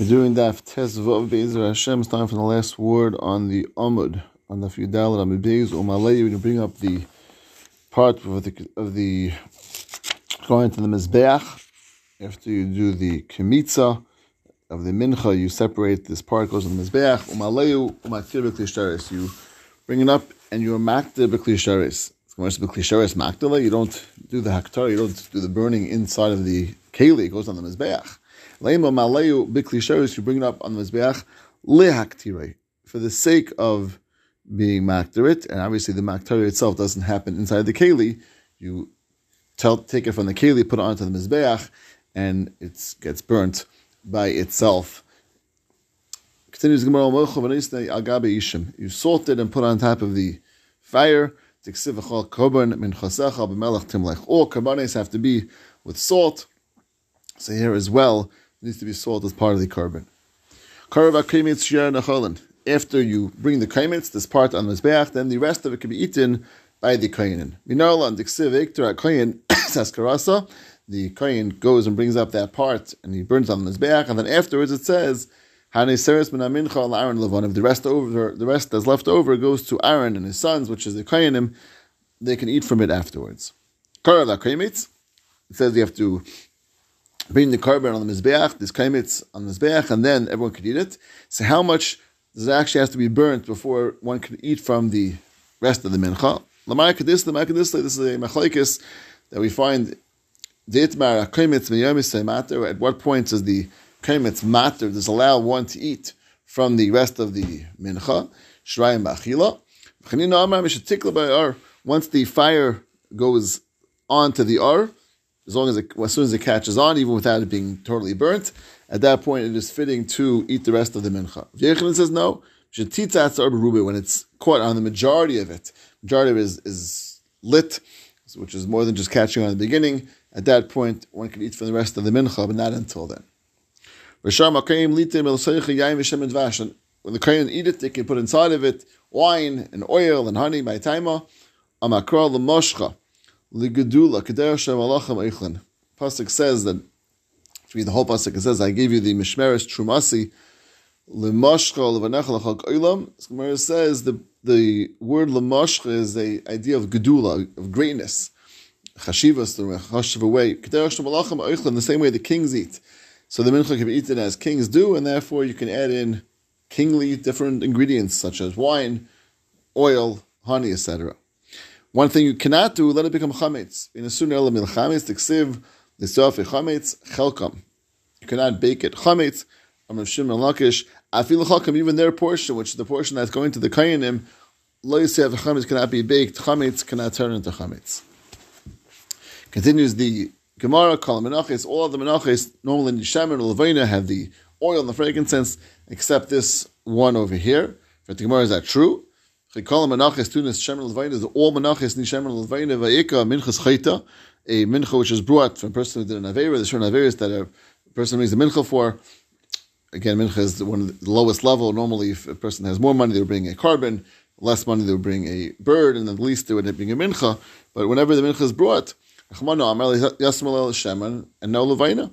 We're doing Daf Tezvav Be'ezer Hashem. It's time for the last word on the Amud, on the Fidal Amud Be'ez Umalei. We're going to bring up the part of the, of the going to the Mizbeach. After you do the Kemitza of the Mincha, you separate this part, goes on the Mizbeach. Umalei Umatir B'Kli You bring it up and you're Makta B'Kli Sharis. You don't do the Haktar, you don't do the burning inside of the Keli, it goes on the Mizbeach. Leima malayu bikli you bring it up on the mizbeach lehaktire for the sake of being maktarit, and obviously the maktarit itself doesn't happen inside the keli. You tell, take it from the keli, put it onto the mizbeach, and it gets burnt by itself. Continues Gemara. You salt it and put it on top of the fire. All karbanes have to be with salt. So here as well, needs to be sold as part of the carbon. After you bring the kaimitz, this part on the mizbeach, then the rest of it can be eaten by the kohenin. The kohen goes and brings up that part and he burns on the mizbeach, and then afterwards it says, if the rest over, the rest that's left over goes to Aaron and his sons, which is the kohenim, they can eat from it afterwards. It says you have to bring the carbon on the mizbeach, this kaimitz on the mizbeach, and then everyone could eat it. So how much does it actually have to be burnt before one can eat from the rest of the mincha? Lamar kadis, lamar kadis, this is a machlekes that we find. Kaimitz. At what point does the kaimitz matter? Does allow one to eat from the rest of the mincha? Shrayim bachila. Once the fire goes on to the ar, as long as it, as soon as it catches on, even without it being totally burnt, at that point it is fitting to eat the rest of the mincha. Yechanan says no. When it's caught on the majority of it, majority of it is, is lit, which is more than just catching on the beginning. At that point, one can eat from the rest of the mincha, but not until then. When the kohen eat it, they can put inside of it wine and oil and honey by taima. Amakra l'moshcha. Ligedula, Kedera Shem Eichlin. Pasuk says that, to read the whole Pasuk, it says, I gave you the Mishmeres Trumasi, Levanecha Lachak Oilam. Gemara says the, the word Lemashcha is the idea of Gedula, of greatness. Chashivas, the Chashiv away. Kedera Shem Alachem Eichlin, the same way the kings eat. So the mincha can be eaten as kings do, and therefore you can add in kingly different ingredients such as wine, oil, honey, etc. One thing you cannot do, let it become chametz. In a sooner elam chametz, tiksiv l'sof chametz chelkam. You cannot bake it chametz. Amr Shimon Lakish, afil chelkam, even their portion, which is the portion that's going to the kayanim, lo yisef chametz cannot be baked. Chametz cannot turn into chametz. Continues the Gemara, Kol Menachis, all of the Menachis, normally in Yishem and Levina have the oil and the frankincense, except this one over here. For the Gemara, is that true? Chikol menachas tunis shemen levayna is all menachas ni shemen levayna vayika minchas a mincha which is brought from a person who did an avera. the certain averas that a person makes the mincha for. Again, mincha is one of the lowest level. Normally, if a person has more money, they would bring a carbon. Less money, they would bring a bird, and the least they would bring a mincha. But whenever the mincha is brought, and no levayna.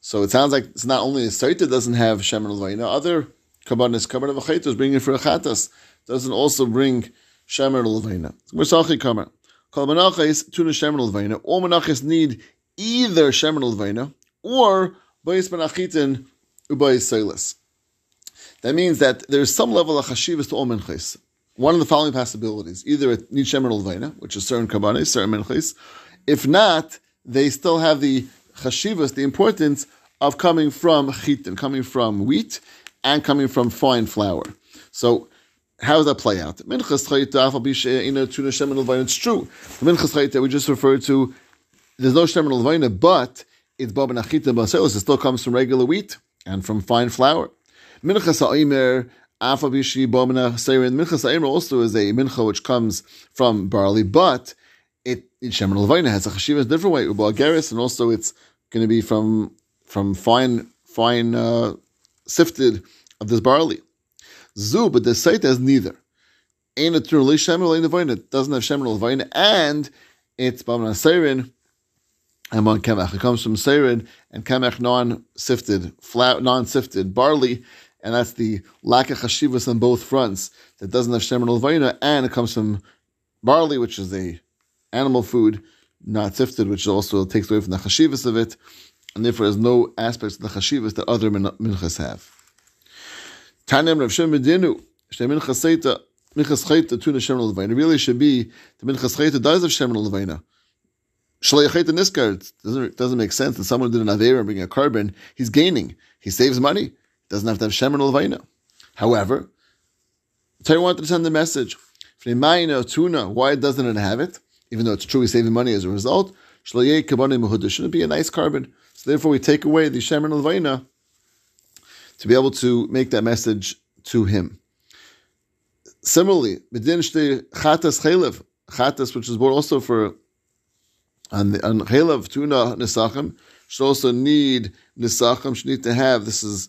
So it sounds like it's not only a saita doesn't have shemen levayna, other kabbanis, kabban of a is bringing for a chatas doesn't also bring shemer levena. Mersachi kamer. Kol menachas tuna shemer levena. All menachas need either shemer levena or bayis menachitin ubayis seilis. That means that there's some level of chashivas to all menchas. One of the following possibilities: either it needs shemer levena, which is certain kabbanis, certain menchas. If not, they still have the chashivas, the importance of coming from chitin, coming from wheat, and coming from fine flour. So how does that play out? It's true. The minchas chayta we just referred to. There's no shemen levayna, but it's baba nachita baselos. It still comes from regular wheat and from fine flour. Minchas ha'omer afabishi bomina seirin. Minchas ha'omer also is a mincha which comes from barley, but it shemen levayna has a chashiva a different way. Uba and also it's going to be from from fine fine uh, sifted of this barley. Zu, but the site has neither. Ain't it truly Shemer It doesn't have Shemer Levine, and it's Bam Nasirin Amon Kemach. It comes from Seirin and Kemach non-sifted, flat, non-sifted barley, and that's the lack of chashivas on both fronts that doesn't have shemen levayna, and it comes from barley, which is a animal food, not sifted, which also takes away from the chashivas of it, and therefore has no aspects of the chashivas that other minchas have. Tanem Rav Shem Medinu, Shnei minchas seita, minchas chayta tuna shemen levayna. Really should be the minchas chayta does have shemen levayna. Shleichet and Niskar doesn't doesn't make sense that someone did an aver and bring a carbon. He's gaining. He saves money. he Doesn't have to have Shem Levina. However, Torah wanted to send the message. Tuna, why doesn't it have it? Even though it's true, he's saving money as a result. Shouldn't it be a nice carbon. So therefore, we take away the Shem and Levina to be able to make that message to him. Similarly, chatas chelev, chatas, which is bought also for and the on Chelav Tuna Nisachim should also need Nisachim, should need to have, this is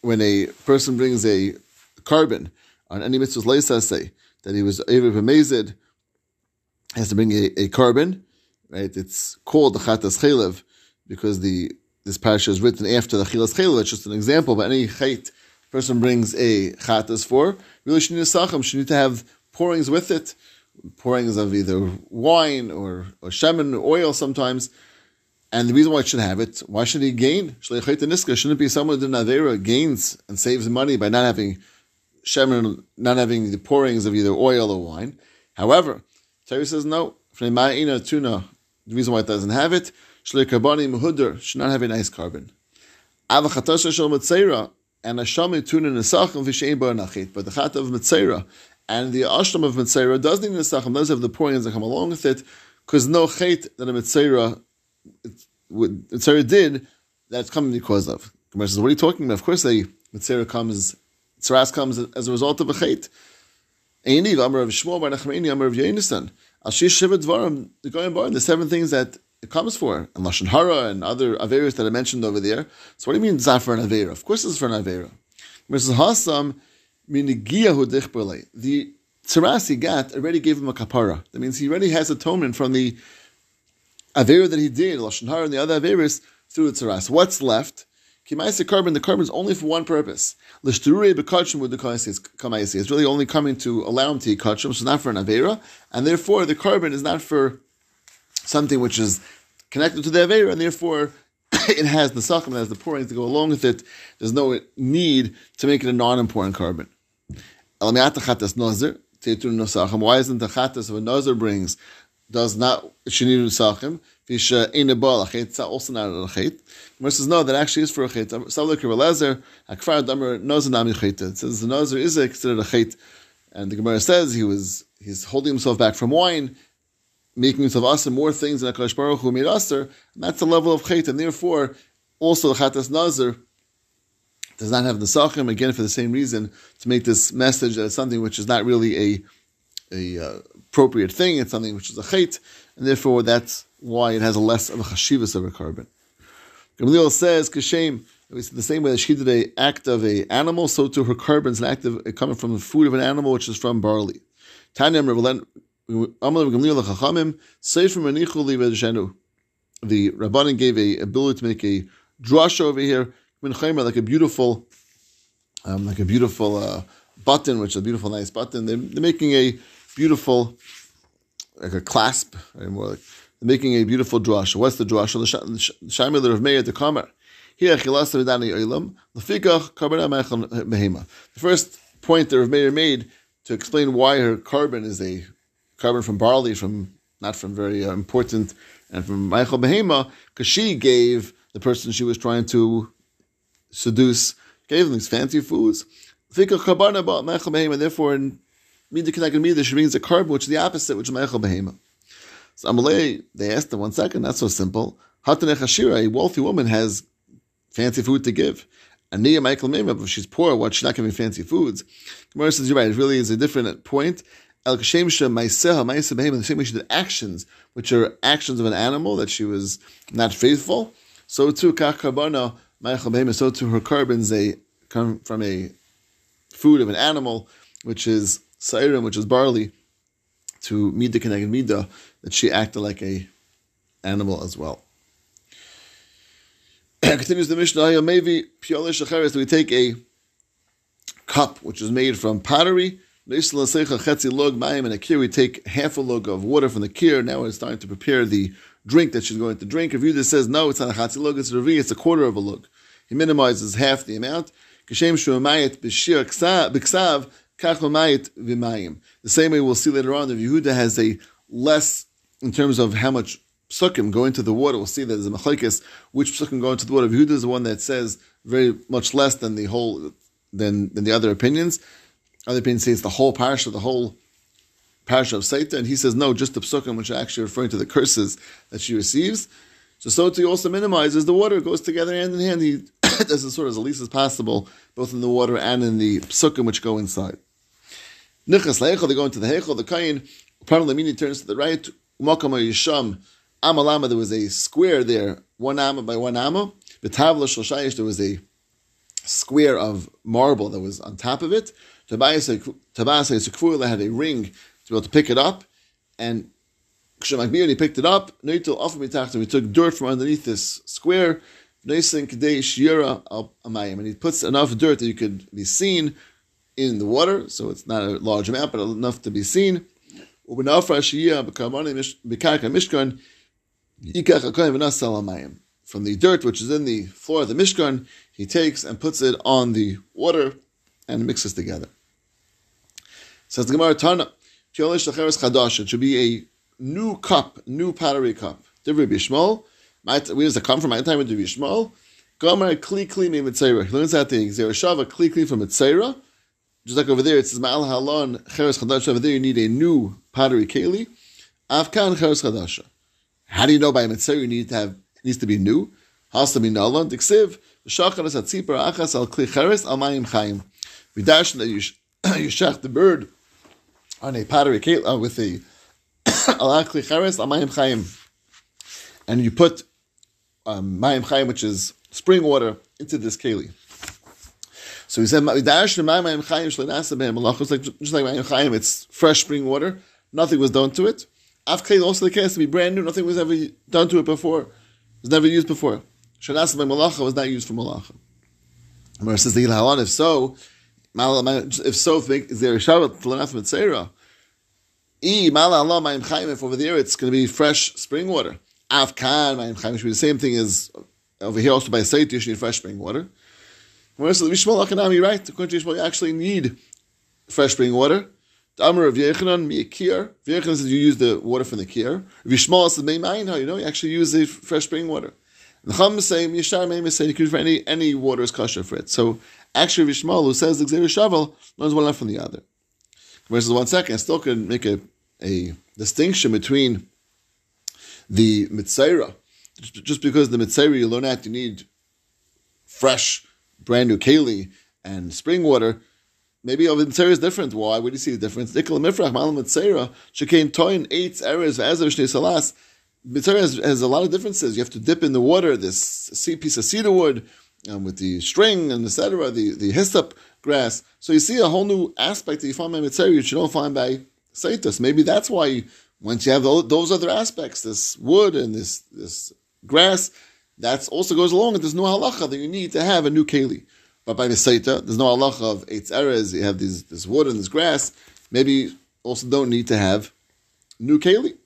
when a person brings a carbon on any mitzvah's leisa say that he was Erev Amazed, has to bring a, a carbon, right? It's called the Chatas Chelav because the this parasha is written after the Chilas Chelav. It's just an example, but any chait person brings a Chatas for, really should need a should need to have pourings with it pourings of either wine or, or shemen oil sometimes. And the reason why it should have it, why should he gain? Shouldn't it be someone who did gains and saves money by not having shemen, not having the pourings of either oil or wine? However, Terry says no. the reason why it doesn't have it, should not have a nice carbon. And a shami tuna nesachim v'shein bar nachit. But the chat of Mitzera and the ashram of Mitzera does need Nesachim, does have the pourings that come along with it, because no chait that a Mitzera, Mitzera did, that's coming because of. Gemara says, what are you talking about? Of course, a Mitzera comes, Tzaras comes as a result of a chait. Eini, Amar of Shmuel, Bar Nachmani, Amar of Yonasan. Ashish Shiva Dvarim, the going bar, the seven things that it comes for, and Lashon Hara and other Averas that I mentioned over there. So what do you mean Zafar and Avera? Of course it's for an Avera. Says, Hasam, the Tzaras he got already gave him a kapara. That means he already has atonement from the Avera that he did, Lashon Hara and the other Averis, through the Tzaras. What's left? Kimaisa carbon, the carbon is only for one purpose. With the kamaisi. It's really only coming to allow him to kachim, so not for an Avera, and therefore the carbon is not for something which is connected to the Avera, and therefore it has the sachim, it has the pouring to go along with it. There's no need to make it a non-important carbon. Why isn't the chatas of a nazar brings does not sheniru sachim? Fisha in a uh, bal It's also not a chet. Gemara says no, that actually is for a chet. Savlik Lezer Akfar Damer nazar nami. It says the nazar is considered a chet, and the Gemara says he was he's holding himself back from wine, making himself aser more things than Hakadosh Baruch Hu made aser, and that's the level of chet, and therefore also the chatas nazar does not have the sachim, again for the same reason, to make this message that it's something which is not really a, a uh, appropriate thing, it's something which is a chait, and therefore that's why it has a less of a chashivas of a carbon. Gamliel says, Kashem, the same way that she did an act of a animal, so too her carbon is an act of coming from the food of an animal, which is from barley. The Rabbanin gave a ability to make a drush over here, like a beautiful, um, like a beautiful uh, button, which is a beautiful, nice button. They're, they're making a beautiful, like a clasp, right? more like they're making a beautiful drush. What's the drush? The Shaimel of Meir the. Here, The first point that Rav Meir made to explain why her carbon is a carbon from barley, from not from very uh, important, and from Michael Behema, because she gave the person she was trying to seduce, gave them these fancy foods. Think of Kabana about Michael And therefore, in Mida Connected Mida, she brings a carbon, which is the opposite, which is Michael Behema. So Amalei, they asked them one second, not so simple. Hatanech Hashira, a wealthy woman, has fancy food to give. And Nia Michael Mema, if she's poor, what she's not giving fancy foods. Gemara says, you're right, it really is a different point. El Kashem Maiseha, Maisa Behema, the same way she did actions, which are actions of an animal, that she was not faithful. So too, Kach Karbana, so to her carbons they come from a food of an animal, which is sairim, which is barley, to mida keneged mida, that she acted like a animal as well. Continues the Mishnah, maybe piolish acheres, we take a cup which is made from pottery, and a kir, we take half a log of water from the kir. Now it's time to prepare the drink that she's going to drink. If Yudah says no, it's not a chatzi log, it's a revi, it's a quarter of a log. He minimizes half the amount. The same way we'll see later on, if Yehuda has a less in terms of how much psukim go into the water, we'll see that there's a machlekes which psukim go into the water. Yehuda is the one that says very much less than the whole than than the other opinions. Other opinions say it's the whole parsha, the whole parsha of Saita, and he says no, just the psukim, which are actually referring to the curses that she receives. So so too also minimizes the water goes together hand in hand. He does it sort of as least as possible, both in the water and in the psukim which go inside. Nichas leichel, they go into the heichel, the kain. Parlamini turns to the right. Umakam yisham amalama. There was a square there, one amma by one amma. The tavla shoshayish. There was a square of marble that was on top of it. Tabasa uh, had a ring to be able to pick it up, and he picked it up. We took dirt from underneath this square, and he puts enough dirt that you could be seen in the water, so it's not a large amount, but enough to be seen. From the dirt which is in the floor of the Mishkan, he takes and puts it on the water and mixes together. Says the Gemara Tana, it should be a new cup, new pottery cup. Divrei Bishmol, where does it come from? My time with Divrei Bishmol. Gomer kli kli mi mitzera. He learns that thing. Zereshava kli kli from mitzera. Just like over there, it says ma'al halon cheres chadasha. Over there, you need a new pottery keli. Afkan cheres chadasha. How do you know by mitzera you need to have needs to be new? Has to be nalon. Diksiv Shacharas atzipar achas al kli cheres al mayim chayim. We dash you, you shach the bird on a pottery uh, with a al kli cheres al chayim, and you put um, mayim chayim, which is spring water, into this keli. So he said, just like mayim chayim, it's fresh spring water. Nothing was done to it. Afkei also the case to be brand new. Nothing was ever done to it before. It was never used before. Shanas by malacha was not used for malacha. Where says the if so, if so, is there a Shabbat Tlanaf Mitzera? E Mala Allah Ma'im Chaim, if over there it's going to be fresh spring water. Avkan Ma'im Chaim should be the same thing as over here also by Seit, you should need fresh spring water. Where the Vishmal Akanami, right? According to Yishmael, you actually need fresh spring water. The Amr of Yechanan, Miyakir. Yechanan says you use the water from the Kir. Vishmal says Meimayin, you know, you actually use the fresh spring water. The Chum say Yishar Meim say you could for any any water is kosher for it. So actually, Rishmal who says the Xer Shavel learns one left from the other. Versus one second, I still can make a, a distinction between the Mitzayra. Just because the Mitzayra you learn that you need fresh, brand new keli and spring water. Maybe of Mitzayra is different. Why would you see the difference? Dikal Mifrach, Malam Mitzayra, Shekain eight errors, Ezer Shnei Salas. Mitzvah has, has, a lot of differences. You have to dip in the water this piece of cedar wood um, with the string and etc. The the hyssop grass. So you see a whole new aspect that you find by mitzvah which you don't find by seitus. Maybe that's why once you have those other aspects, this wood and this this grass, that also goes along. And there's no halacha that you need to have a new keli. But by the seita, there's no halacha of eitz erez. You have these this wood and this grass. Maybe also don't need to have new keli.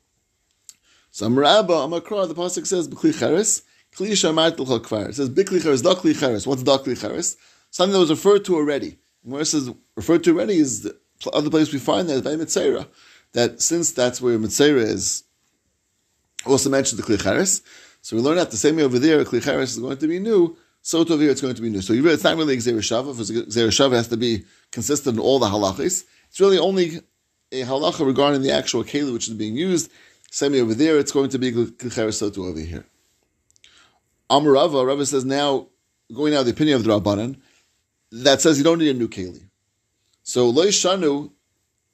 So Amrabba, Amakra, the pasuk says b'kli kli. It says b'kli cheres, da kli cheres. What's da kli cheres? Something that was referred to already. Where it says referred to already is the other place we find that is by Mitzera. That since that's where Mitzera is, also mentioned the kli cheres. So we learn that the same way over there, kli cheres is going to be new. So over here, it's going to be new. So it's not really Xer Shava. Xer Shava has to be consistent in all the halachas. It's really only a halacha regarding the actual keli which is being used. Same over there, it's going to be Klicheresotu over here. Amarava, Rava says now, going out of the opinion of the Rabbanan, that says you don't need a new Keli. So, Shanu,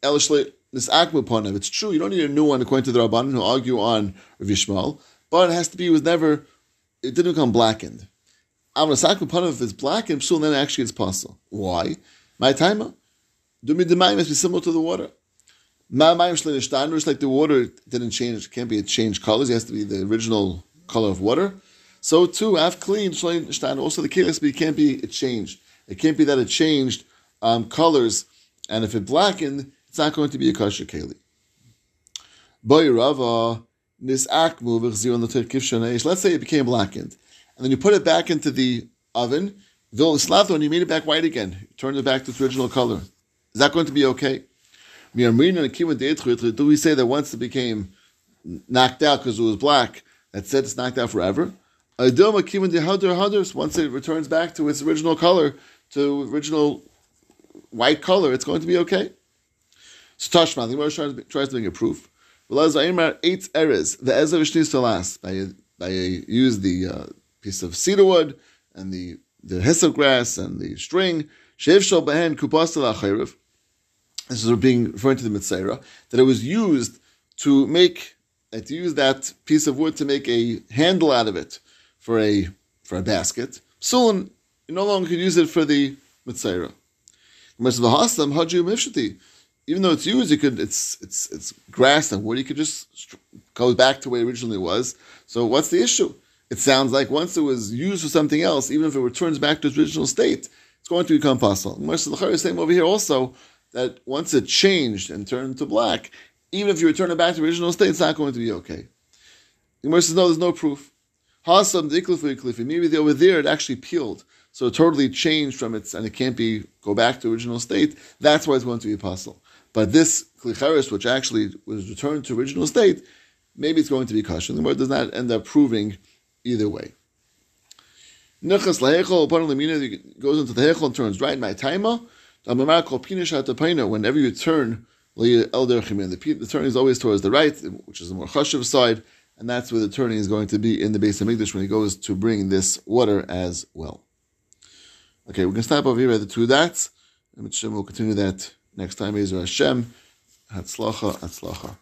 Nisakmu It's true, you don't need a new one according to the Rabbanan who argue on Rav Yishmael, but it has to be, it was never, it didn't become blackened. Am Nisakmu if it's blackened, so then actually it's possible. Why? My timer. Dumi Demayim must be similar to the water. Just like the water didn't change, it can't be a changed colors, it has to be the original color of water. So too, af clean, also the kelis can't be changed. It can't be that it changed um, colors, and if it blackened, it's not going to be a kosher keli. Boy Rava, this Let's say it became blackened, and then you put it back into the oven. and you made it back white again. Turned it back to its original color. Is that going to be okay? Do we say that once it became knocked out because it was black, that said it's knocked out forever? Once it returns back to its original color, to original white color, it's going to be okay. So Tashma, the Gemara tries to make a proof. Eight errors. The Ezra to last by use the uh, piece of cedar wood and the the hyssop grass and the string. Shev shal behen This is being referring to the mitzera that it was used to make uh, to use that piece of wood to make a handle out of it for a for a basket. Soon you no longer could use it for the mitzera even though it's used, you could it's it's it's grass and wood. You could just go back to where it originally was. So what's the issue? It sounds like once it was used for something else, even if it returns back to its original state, it's going to become possible. Is saying over here also that once it changed and turned to black, even if you return it back to the original state, it's not going to be okay. The says no, there's no proof. Maybe over there it actually peeled, so it totally changed from its, and it can't be go back to original state. That's why it's going to be possible. But this klicheres, which actually was returned to original state, maybe it's going to be kosher. The word does not end up proving either way. Nechas lahechol upon lemina goes into the hechol and turns right. My taima whenever you turn the, the turning is always towards the right, which is the more chashuv side, and that's where the turning is going to be in the base of English when he goes to bring this water as well. Okay, we're going to stop over here at the two dots, and we'll continue that Next time, Ezra Hashem. Hatzlacha, Hatzlacha.